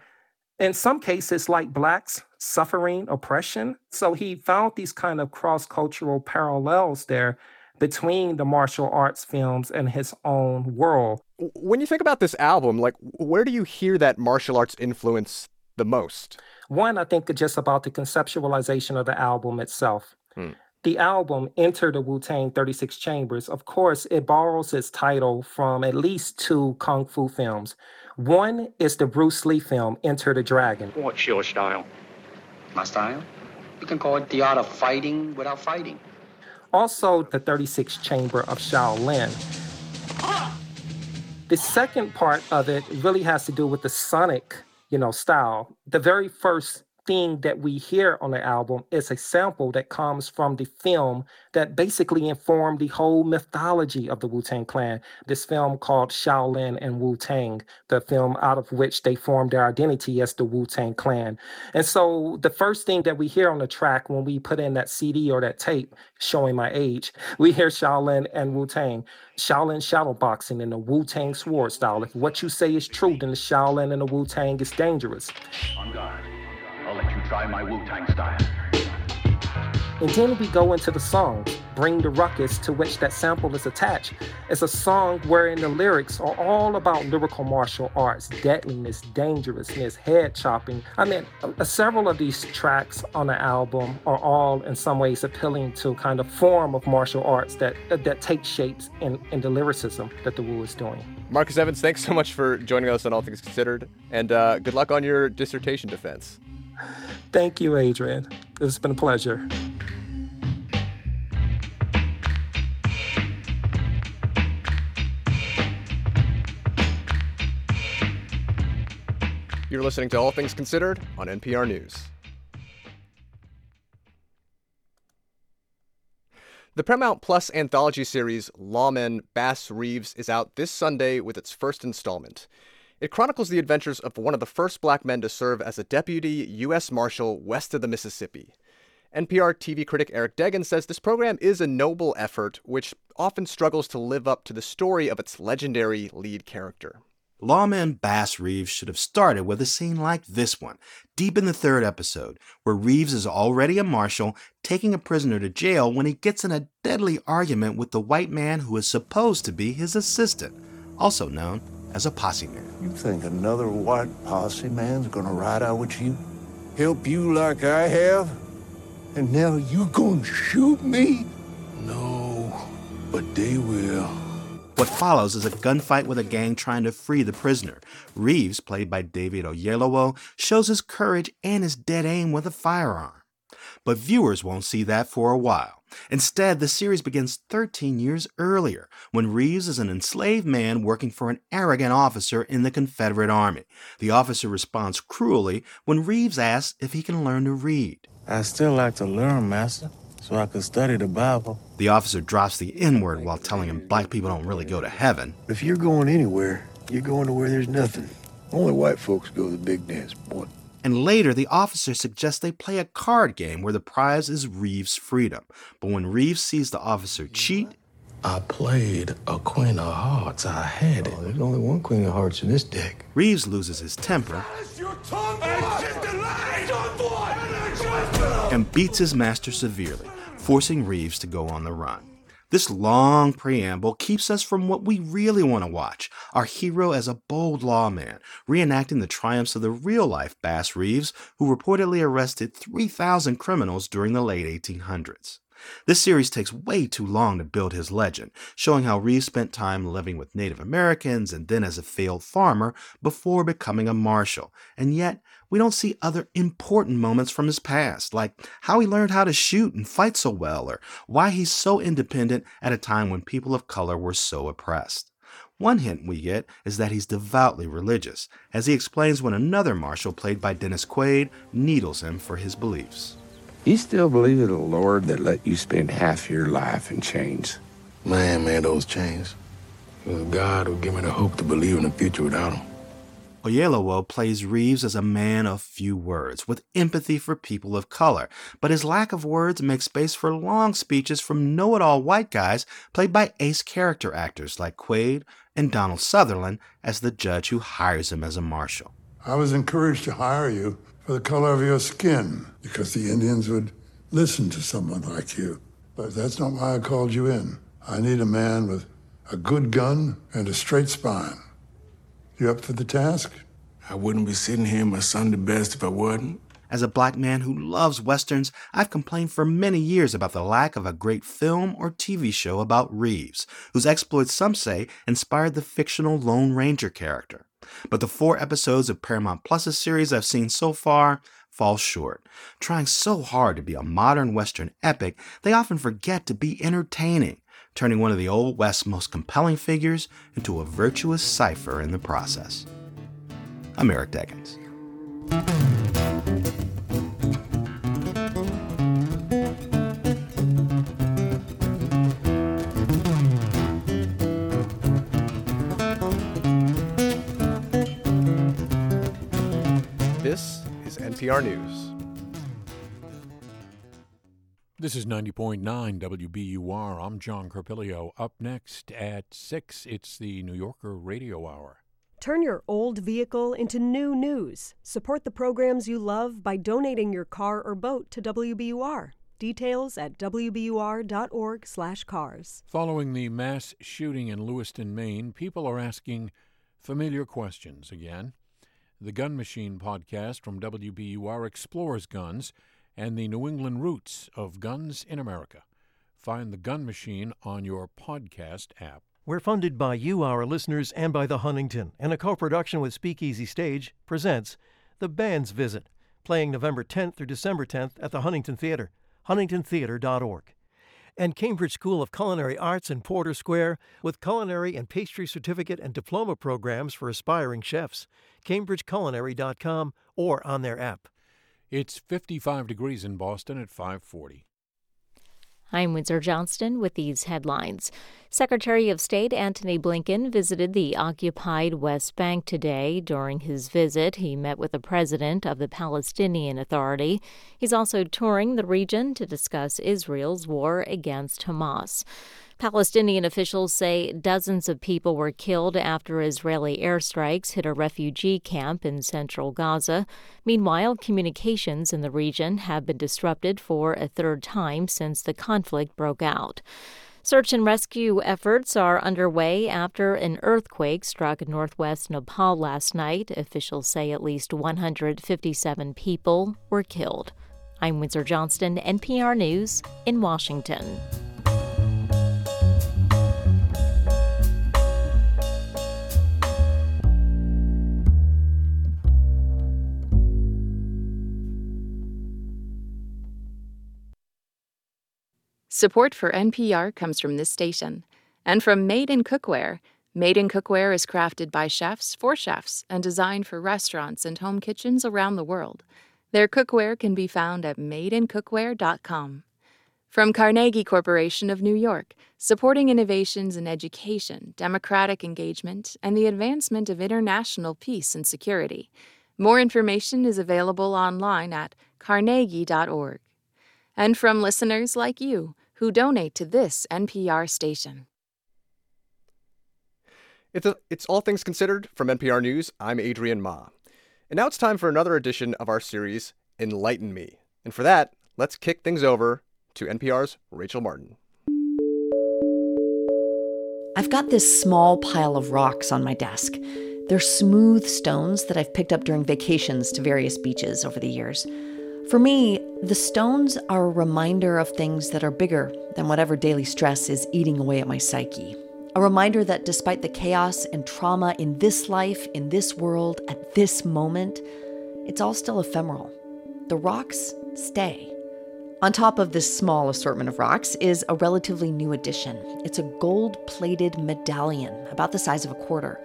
in some cases, like blacks, suffering oppression. So he found these kind of cross cultural parallels there between the martial arts films and his own world. When you think about this album, like where do you hear that martial arts influence the most? One, I think just about the conceptualization of the album itself. Hmm. The album, Enter the Wu Tang 36 Chambers, of course, it borrows its title from at least two kung fu films. One is the Bruce Lee film, Enter the Dragon. What's your style? My style? You can call it the art of fighting without fighting. Also, the 36 Chamber of Shaolin. The second part of it really has to do with the sonic you know, style. The very first thing that we hear on the album is a sample that comes from the film that basically informed the whole mythology of the Wu Tang Clan. This film called Shaolin and Wu Tang, the film out of which they formed their identity as the Wu Tang Clan. And so the first thing that we hear on the track when we put in that CD or that tape, showing my age, we hear Shaolin and Wu Tang. Shaolin shadow boxing in the Wu Tang sword style. If what you say is true, then the Shaolin and the Wu Tang is dangerous. On guard. I'll let you try my Wu Tang style. And then we go into the song, Bring the Ruckus, to which that sample is attached. It's a song wherein the lyrics are all about lyrical martial arts, deadliness, dangerousness, head chopping. I mean, uh, several of these tracks on the album are all in some ways appealing to kind of form of martial arts that uh, that take shapes in, in the lyricism that the Wu is doing. Marcus Evans, thanks so much for joining us on All Things Considered, and uh, good luck on your dissertation defense. Thank you, Adrian. It's been a pleasure. You're listening to All Things Considered on NPR News. The Paramount Plus anthology series Lawmen Bass Reeves is out this Sunday with its first installment. It chronicles the adventures of one of the first black men to serve as a deputy U.S. Marshal west of the Mississippi. NPR TV critic Eric Deggans says this program is a noble effort which often struggles to live up to the story of its legendary lead character. Lawmen Bass Reeves should have started with a scene like this one, deep in the third episode, where Reeves is already a marshal taking a prisoner to jail when he gets in a deadly argument with the white man who is supposed to be his assistant, also known as a posse man. You think another white posse man's gonna ride out with you? Help you like I have? And now you gonna shoot me? No, but they will. What follows is a gunfight with a gang trying to free the prisoner. Reeves, played by David Oyelowo, shows his courage and his dead aim with a firearm. But viewers won't see that for a while. Instead, the series begins 13 years earlier, when Reeves is an enslaved man working for an arrogant officer in the Confederate Army. The officer responds cruelly when Reeves asks if he can learn to read. I still like to learn, Master, so I could study the Bible. The officer drops the N word while telling him black people don't really go to heaven. If you're going anywhere, you're going to where there's nothing. Only white folks go to the big dance, boy. And later, the officer suggests they play a card game where the prize is Reeves' freedom. But when Reeves sees the officer cheat, I played a queen of hearts. I had it. Oh, there's only one queen of hearts in this deck. Reeves loses his temper and beats his master severely, forcing Reeves to go on the run. This long preamble keeps us from what we really want to watch our hero as a bold lawman, reenacting the triumphs of the real life Bass Reeves, who reportedly arrested 3,000 criminals during the late 1800s. This series takes way too long to build his legend, showing how Reeves spent time living with Native Americans and then as a failed farmer before becoming a marshal. And yet, we don't see other important moments from his past, like how he learned how to shoot and fight so well, or why he's so independent at a time when people of color were so oppressed. One hint we get is that he's devoutly religious, as he explains when another marshal, played by Dennis Quaid, needles him for his beliefs. You still believe in the Lord that let you spend half your life in chains? Man, man, those chains. It was God who gave me the hope to believe in the future without them. Oyelowo plays Reeves as a man of few words, with empathy for people of color, but his lack of words makes space for long speeches from know it all white guys played by ace character actors like Quaid and Donald Sutherland as the judge who hires him as a marshal. I was encouraged to hire you for the color of your skin, because the Indians would listen to someone like you. But that's not why I called you in. I need a man with a good gun and a straight spine. You up for the task? I wouldn't be sitting here in my Sunday best if I wasn't. As a black man who loves westerns, I've complained for many years about the lack of a great film or TV show about Reeves, whose exploits some say inspired the fictional Lone Ranger character. But the four episodes of Paramount Plus's series I've seen so far fall short. Trying so hard to be a modern Western epic, they often forget to be entertaining, turning one of the Old West's most compelling figures into a virtuous cipher in the process. I'm Eric Deggans. This is NPR News. This is 90.9 WBUR. I'm John Carpilio. Up next at 6, it's the New Yorker Radio Hour. Turn your old vehicle into new news. Support the programs you love by donating your car or boat to WBUR. Details at wbur.org/cars. Following the mass shooting in Lewiston, Maine, people are asking familiar questions again. The Gun Machine podcast from WBUR explores guns and the New England roots of guns in America. Find The Gun Machine on your podcast app. We're funded by you, our listeners, and by the Huntington, and a co production with Speakeasy Stage presents The Band's Visit, playing November 10th through December 10th at the Huntington Theater, huntingtontheater.org. And Cambridge School of Culinary Arts in Porter Square with culinary and pastry certificate and diploma programs for aspiring chefs. CambridgeCulinary.com or on their app. It's 55 degrees in Boston at 540. I'm Windsor Johnston with these headlines. Secretary of State Antony Blinken visited the occupied West Bank today. During his visit, he met with the president of the Palestinian Authority. He's also touring the region to discuss Israel's war against Hamas. Palestinian officials say dozens of people were killed after Israeli airstrikes hit a refugee camp in central Gaza. Meanwhile, communications in the region have been disrupted for a third time since the conflict broke out. Search and rescue efforts are underway after an earthquake struck northwest Nepal last night. Officials say at least 157 people were killed. I'm Windsor Johnston, NPR News in Washington. Support for NPR comes from this station and from Made in Cookware. Made in Cookware is crafted by chefs for chefs and designed for restaurants and home kitchens around the world. Their cookware can be found at madeincookware.com. From Carnegie Corporation of New York, supporting innovations in education, democratic engagement, and the advancement of international peace and security. More information is available online at carnegie.org. And from listeners like you, who donate to this NPR station. It's, a, it's All Things Considered from NPR News. I'm Adrian Ma. And now it's time for another edition of our series, Enlighten Me. And for that, let's kick things over to NPR's Rachel Martin. I've got this small pile of rocks on my desk. They're smooth stones that I've picked up during vacations to various beaches over the years. For me, the stones are a reminder of things that are bigger than whatever daily stress is eating away at my psyche. A reminder that despite the chaos and trauma in this life, in this world, at this moment, it's all still ephemeral. The rocks stay. On top of this small assortment of rocks is a relatively new addition. It's a gold plated medallion about the size of a quarter.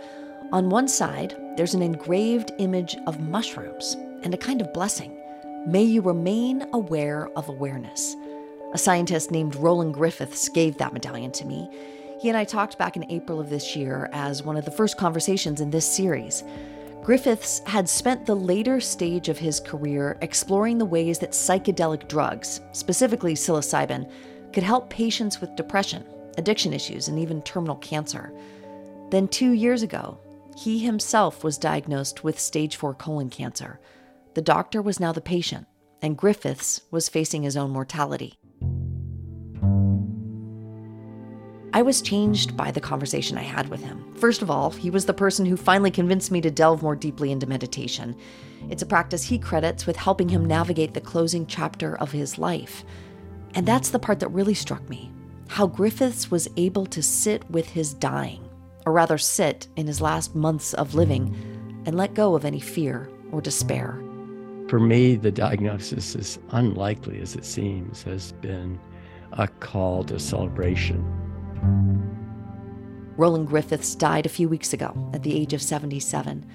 On one side, there's an engraved image of mushrooms and a kind of blessing. May you remain aware of awareness. A scientist named Roland Griffiths gave that medallion to me. He and I talked back in April of this year as one of the first conversations in this series. Griffiths had spent the later stage of his career exploring the ways that psychedelic drugs, specifically psilocybin, could help patients with depression, addiction issues, and even terminal cancer. Then, two years ago, he himself was diagnosed with stage 4 colon cancer. The doctor was now the patient, and Griffiths was facing his own mortality. I was changed by the conversation I had with him. First of all, he was the person who finally convinced me to delve more deeply into meditation. It's a practice he credits with helping him navigate the closing chapter of his life. And that's the part that really struck me how Griffiths was able to sit with his dying, or rather, sit in his last months of living, and let go of any fear or despair. For me, the diagnosis, as unlikely as it seems, has been a call to celebration. Roland Griffiths died a few weeks ago at the age of 77.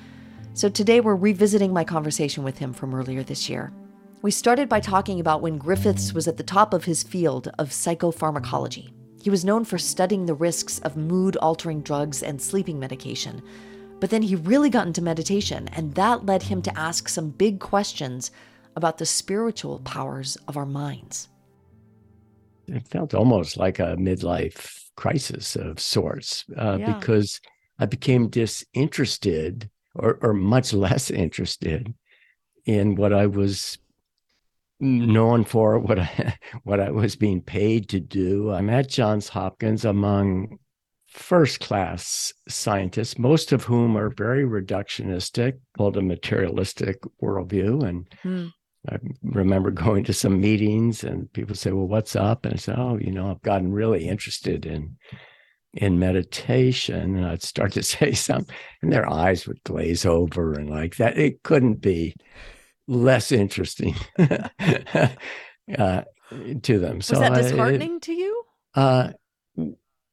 So today we're revisiting my conversation with him from earlier this year. We started by talking about when Griffiths was at the top of his field of psychopharmacology. He was known for studying the risks of mood altering drugs and sleeping medication. But then he really got into meditation, and that led him to ask some big questions about the spiritual powers of our minds. It felt almost like a midlife crisis of sorts uh, yeah. because I became disinterested or, or much less interested in what I was known for what I, what I was being paid to do. I'm at Johns Hopkins among first class scientists, most of whom are very reductionistic, hold a materialistic worldview. And hmm. I remember going to some meetings and people say, Well, what's up? And I said, Oh, you know, I've gotten really interested in in meditation. And I'd start to say something, and their eyes would glaze over and like that. It couldn't be less interesting uh, to them. Was so that disheartening to you? Uh,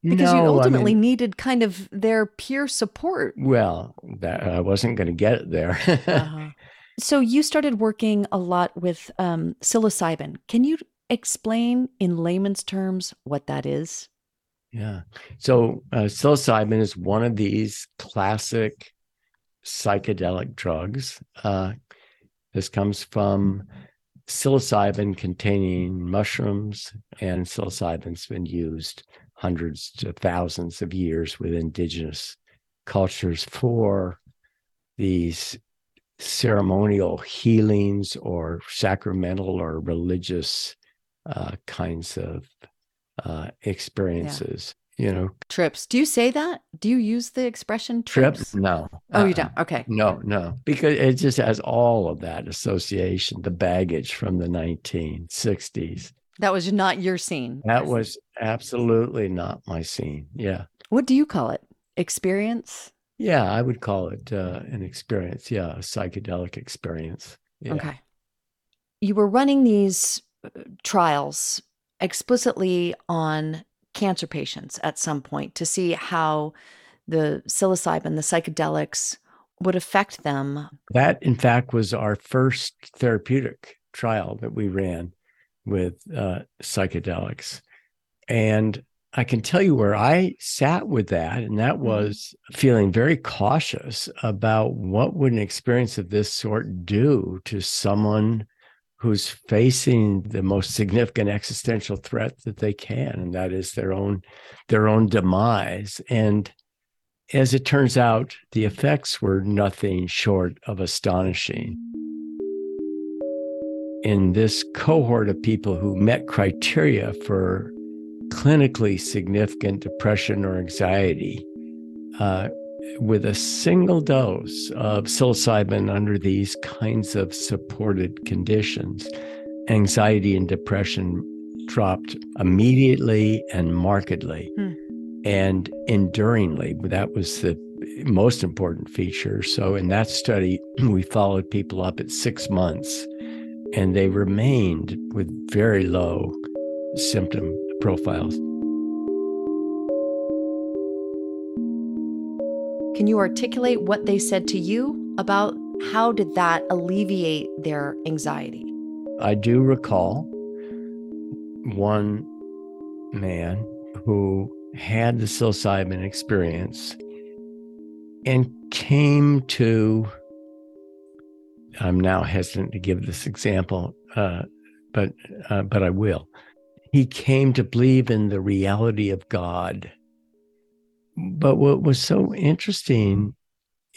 because no, you ultimately I mean, needed kind of their peer support. Well, that, I wasn't going to get it there. uh-huh. So you started working a lot with um, psilocybin. Can you explain in layman's terms what that is? Yeah. So uh, psilocybin is one of these classic psychedelic drugs. Uh, this comes from psilocybin containing mushrooms, and psilocybin's been used hundreds to thousands of years with indigenous cultures for these ceremonial healings or sacramental or religious uh, kinds of uh, experiences. Yeah. You know, trips. Do you say that? Do you use the expression trips? Trip? No. Oh, uh, you don't. Okay. No, no, because it just has all of that association, the baggage from the 1960s. That was not your scene. That was absolutely not my scene. Yeah. What do you call it? Experience? Yeah, I would call it uh, an experience. Yeah, a psychedelic experience. Yeah. Okay. You were running these uh, trials explicitly on cancer patients at some point to see how the psilocybin, the psychedelics, would affect them. That, in fact, was our first therapeutic trial that we ran with uh, psychedelics. And I can tell you where I sat with that, and that mm-hmm. was feeling very cautious about what would an experience of this sort do to someone who's facing the most significant existential threat that they can and that is their own their own demise and as it turns out the effects were nothing short of astonishing in this cohort of people who met criteria for clinically significant depression or anxiety uh, with a single dose of psilocybin under these kinds of supported conditions, anxiety and depression dropped immediately and markedly hmm. and enduringly. That was the most important feature. So, in that study, we followed people up at six months and they remained with very low symptom profiles. Can you articulate what they said to you about how did that alleviate their anxiety? I do recall one man who had the psilocybin experience and came to I'm now hesitant to give this example, uh, but uh, but I will. He came to believe in the reality of God but what was so interesting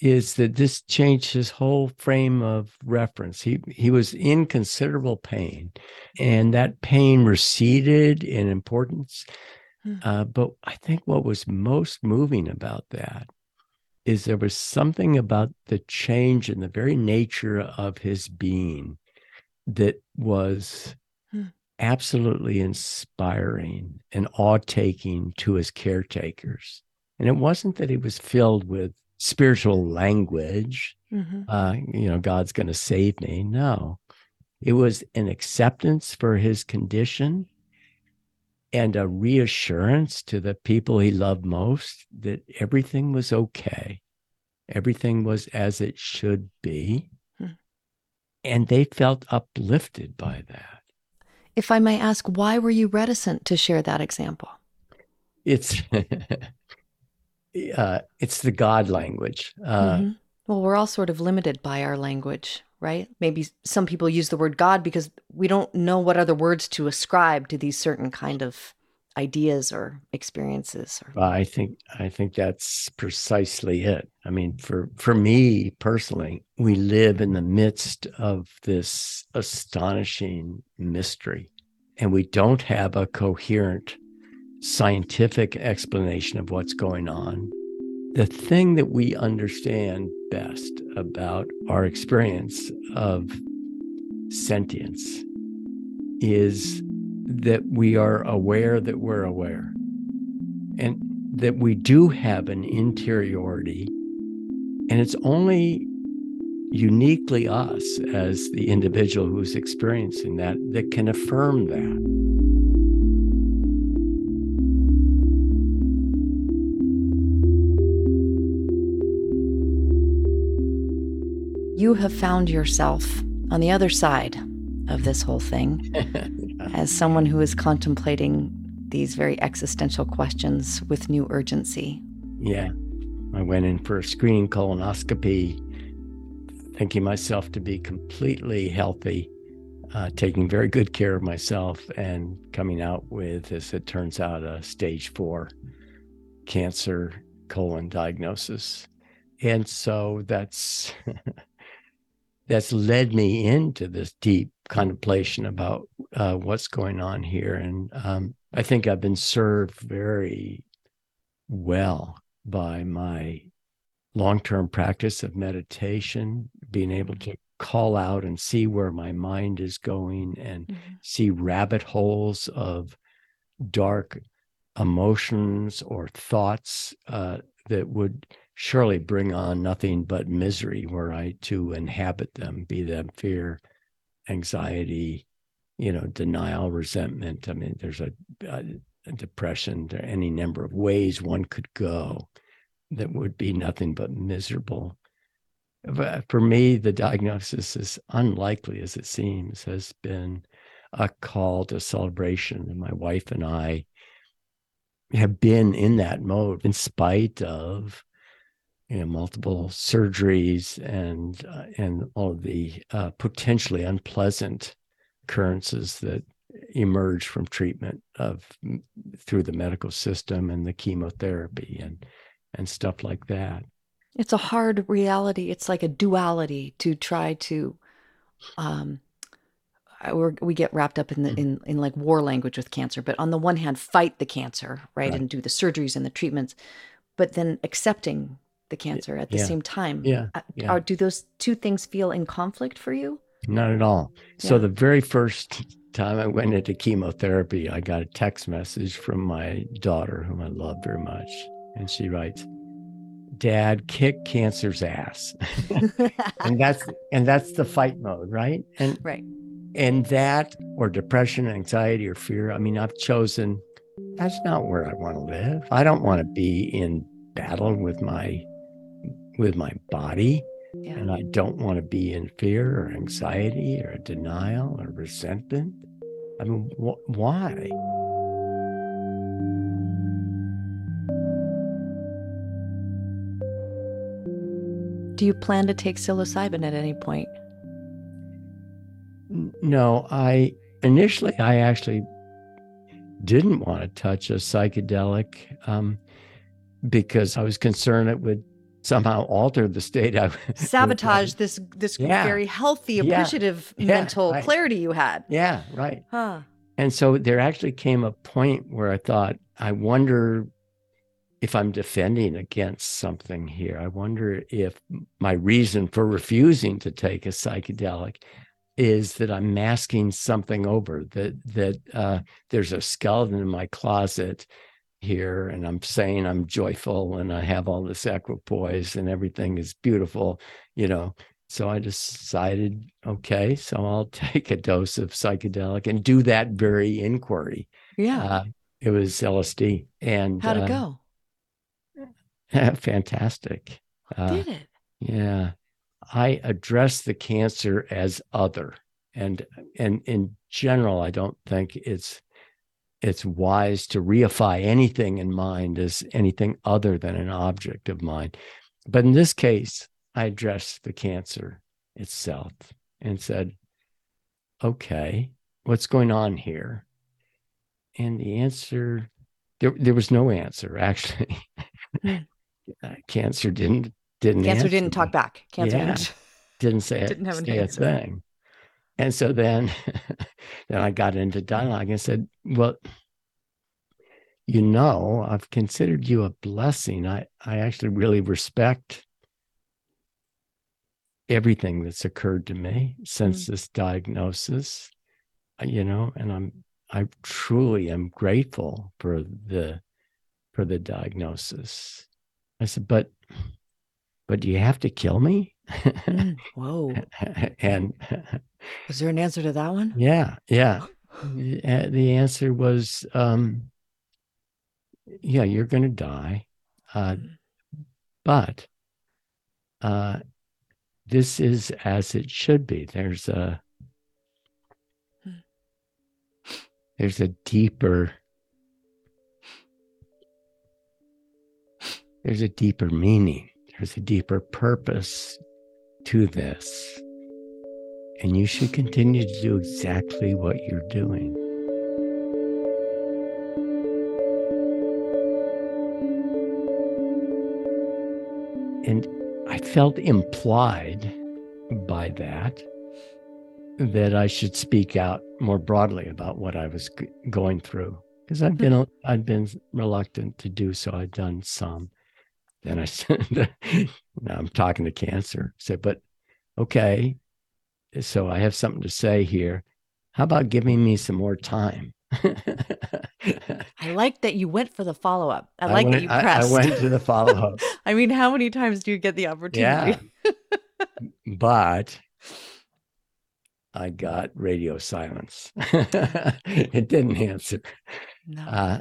is that this changed his whole frame of reference. He he was in considerable pain, and that pain receded in importance. Hmm. Uh, but I think what was most moving about that is there was something about the change in the very nature of his being that was hmm. absolutely inspiring and awe-taking to his caretakers and it wasn't that he was filled with spiritual language, mm-hmm. uh, you know, God's going to save me. No, it was an acceptance for his condition and a reassurance to the people he loved most that everything was okay. Everything was as it should be. Hmm. And they felt uplifted by that. If I may ask, why were you reticent to share that example? It's uh, it's the God language. Uh, mm-hmm. Well, we're all sort of limited by our language, right? Maybe some people use the word God because we don't know what other words to ascribe to these certain kind of ideas or experiences or... i think i think that's precisely it i mean for for me personally we live in the midst of this astonishing mystery and we don't have a coherent scientific explanation of what's going on the thing that we understand best about our experience of sentience is that we are aware that we're aware and that we do have an interiority and it's only uniquely us as the individual who's experiencing that that can affirm that you have found yourself on the other side of this whole thing as someone who is contemplating these very existential questions with new urgency. Yeah. I went in for a screening colonoscopy, thinking myself to be completely healthy, uh, taking very good care of myself, and coming out with, as it turns out, a stage four cancer colon diagnosis. And so that's that's led me into this deep contemplation about uh, what's going on here. And um, I think I've been served very well by my long term practice of meditation, being able to call out and see where my mind is going and mm-hmm. see rabbit holes of dark emotions or thoughts uh, that would surely bring on nothing but misery were I to inhabit them, be them fear, anxiety, you know, denial, resentment. I mean, there's a, a, depression, there are any number of ways one could go that would be nothing but miserable. But for me, the diagnosis, as unlikely as it seems, has been a call to celebration. And my wife and I have been in that mode in spite of you know, multiple surgeries and uh, and all of the uh, potentially unpleasant occurrences that emerge from treatment of through the medical system and the chemotherapy and and stuff like that. It's a hard reality. It's like a duality to try to um we we get wrapped up in the mm-hmm. in, in like war language with cancer but on the one hand fight the cancer right, right. and do the surgeries and the treatments but then accepting the cancer at the yeah. same time. Yeah. Uh, yeah. Are, do those two things feel in conflict for you? Not at all. Yeah. So the very first time I went into chemotherapy, I got a text message from my daughter, whom I love very much. And she writes, Dad, kick cancer's ass. and that's and that's the fight mode, right? And right. And that or depression, anxiety, or fear. I mean, I've chosen that's not where I want to live. I don't want to be in battle with my with my body. Yeah. And I don't want to be in fear or anxiety or denial or resentment. I mean, wh- why? Do you plan to take psilocybin at any point? No, I initially I actually didn't want to touch a psychedelic um, because I was concerned it would somehow alter the state I sabotage this this yeah. very healthy, appreciative yeah. mental right. clarity you had. Yeah, right. Huh. And so there actually came a point where I thought, I wonder if I'm defending against something here. I wonder if my reason for refusing to take a psychedelic is that I'm masking something over that that uh, there's a skeleton in my closet here and I'm saying I'm joyful and I have all this equipoise and everything is beautiful, you know. So I decided, okay, so I'll take a dose of psychedelic and do that very inquiry. Yeah. Uh, it was LSD. And how'd it uh, go? fantastic. Uh, Did it? Yeah. I address the cancer as other. And and in general, I don't think it's it's wise to reify anything in mind as anything other than an object of mind. But in this case, I addressed the cancer itself and said, okay, what's going on here? and the answer there there was no answer actually. Hmm. uh, cancer didn't didn't Cancer didn't talk back. Cancer Yeah. didn't. didn't say Didn't have an say a answer. thing. And so then, then I got into dialogue and said, "Well, you know, I've considered you a blessing. I I actually really respect everything that's occurred to me since this diagnosis. uh, You know, and I'm I truly am grateful for the for the diagnosis." I said, "But but do you have to kill me?" Mm, whoa. and Was there an answer to that one? yeah, yeah. The the answer was, um, yeah, you're going to die, uh, but uh, this is as it should be. There's a there's a deeper there's a deeper meaning. There's a deeper purpose to this. And you should continue to do exactly what you're doing. And I felt implied by that that I should speak out more broadly about what I was g- going through because I've mm-hmm. been I've been reluctant to do so. I've done some. Then I said, now I'm talking to cancer. Said, but okay, so I have something to say here. How about giving me some more time? I like that you went for the follow up. I I like that went- you I- I went to the follow-up. I mean, how many times do you get the opportunity? Yeah. but I got radio silence. it didn't answer. No. Uh,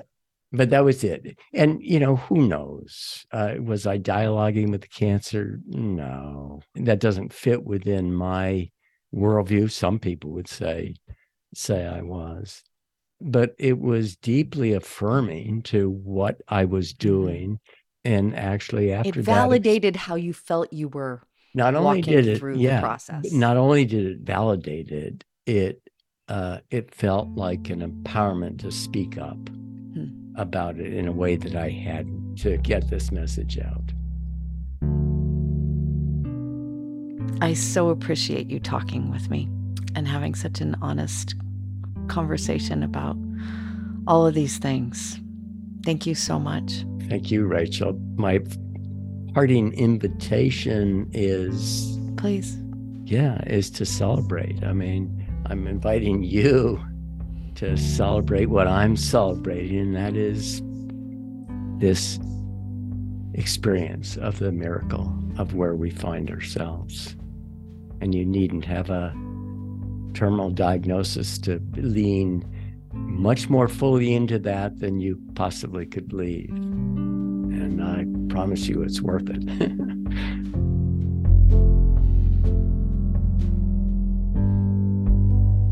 but that was it. And, you know, who knows? Uh, was I dialoguing with the cancer? No, that doesn't fit within my worldview. Some people would say, say I was. But it was deeply affirming to what I was doing. And actually, after it that, validated how you felt you were not only did it through yeah the process. not only did it validate it it uh it felt like an empowerment to speak up. About it in a way that i had to get this message out I so appreciate you talking with me and having such an honest conversation about all of these things. Thank you so much. thank you rachel my parting invitation is Please. yeah is to celebrate i mean i'm inviting you to celebrate what i'm celebrating and that is this experience of the miracle of where we find ourselves. And you needn't have a terminal diagnosis to lean much more fully into that than you possibly could believe and i promise you it's worth it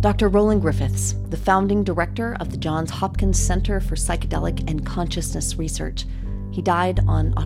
Dr. Roland Griffiths, the founding director of the Johns Hopkins Center for Psychedelic and Consciousness Research. He died on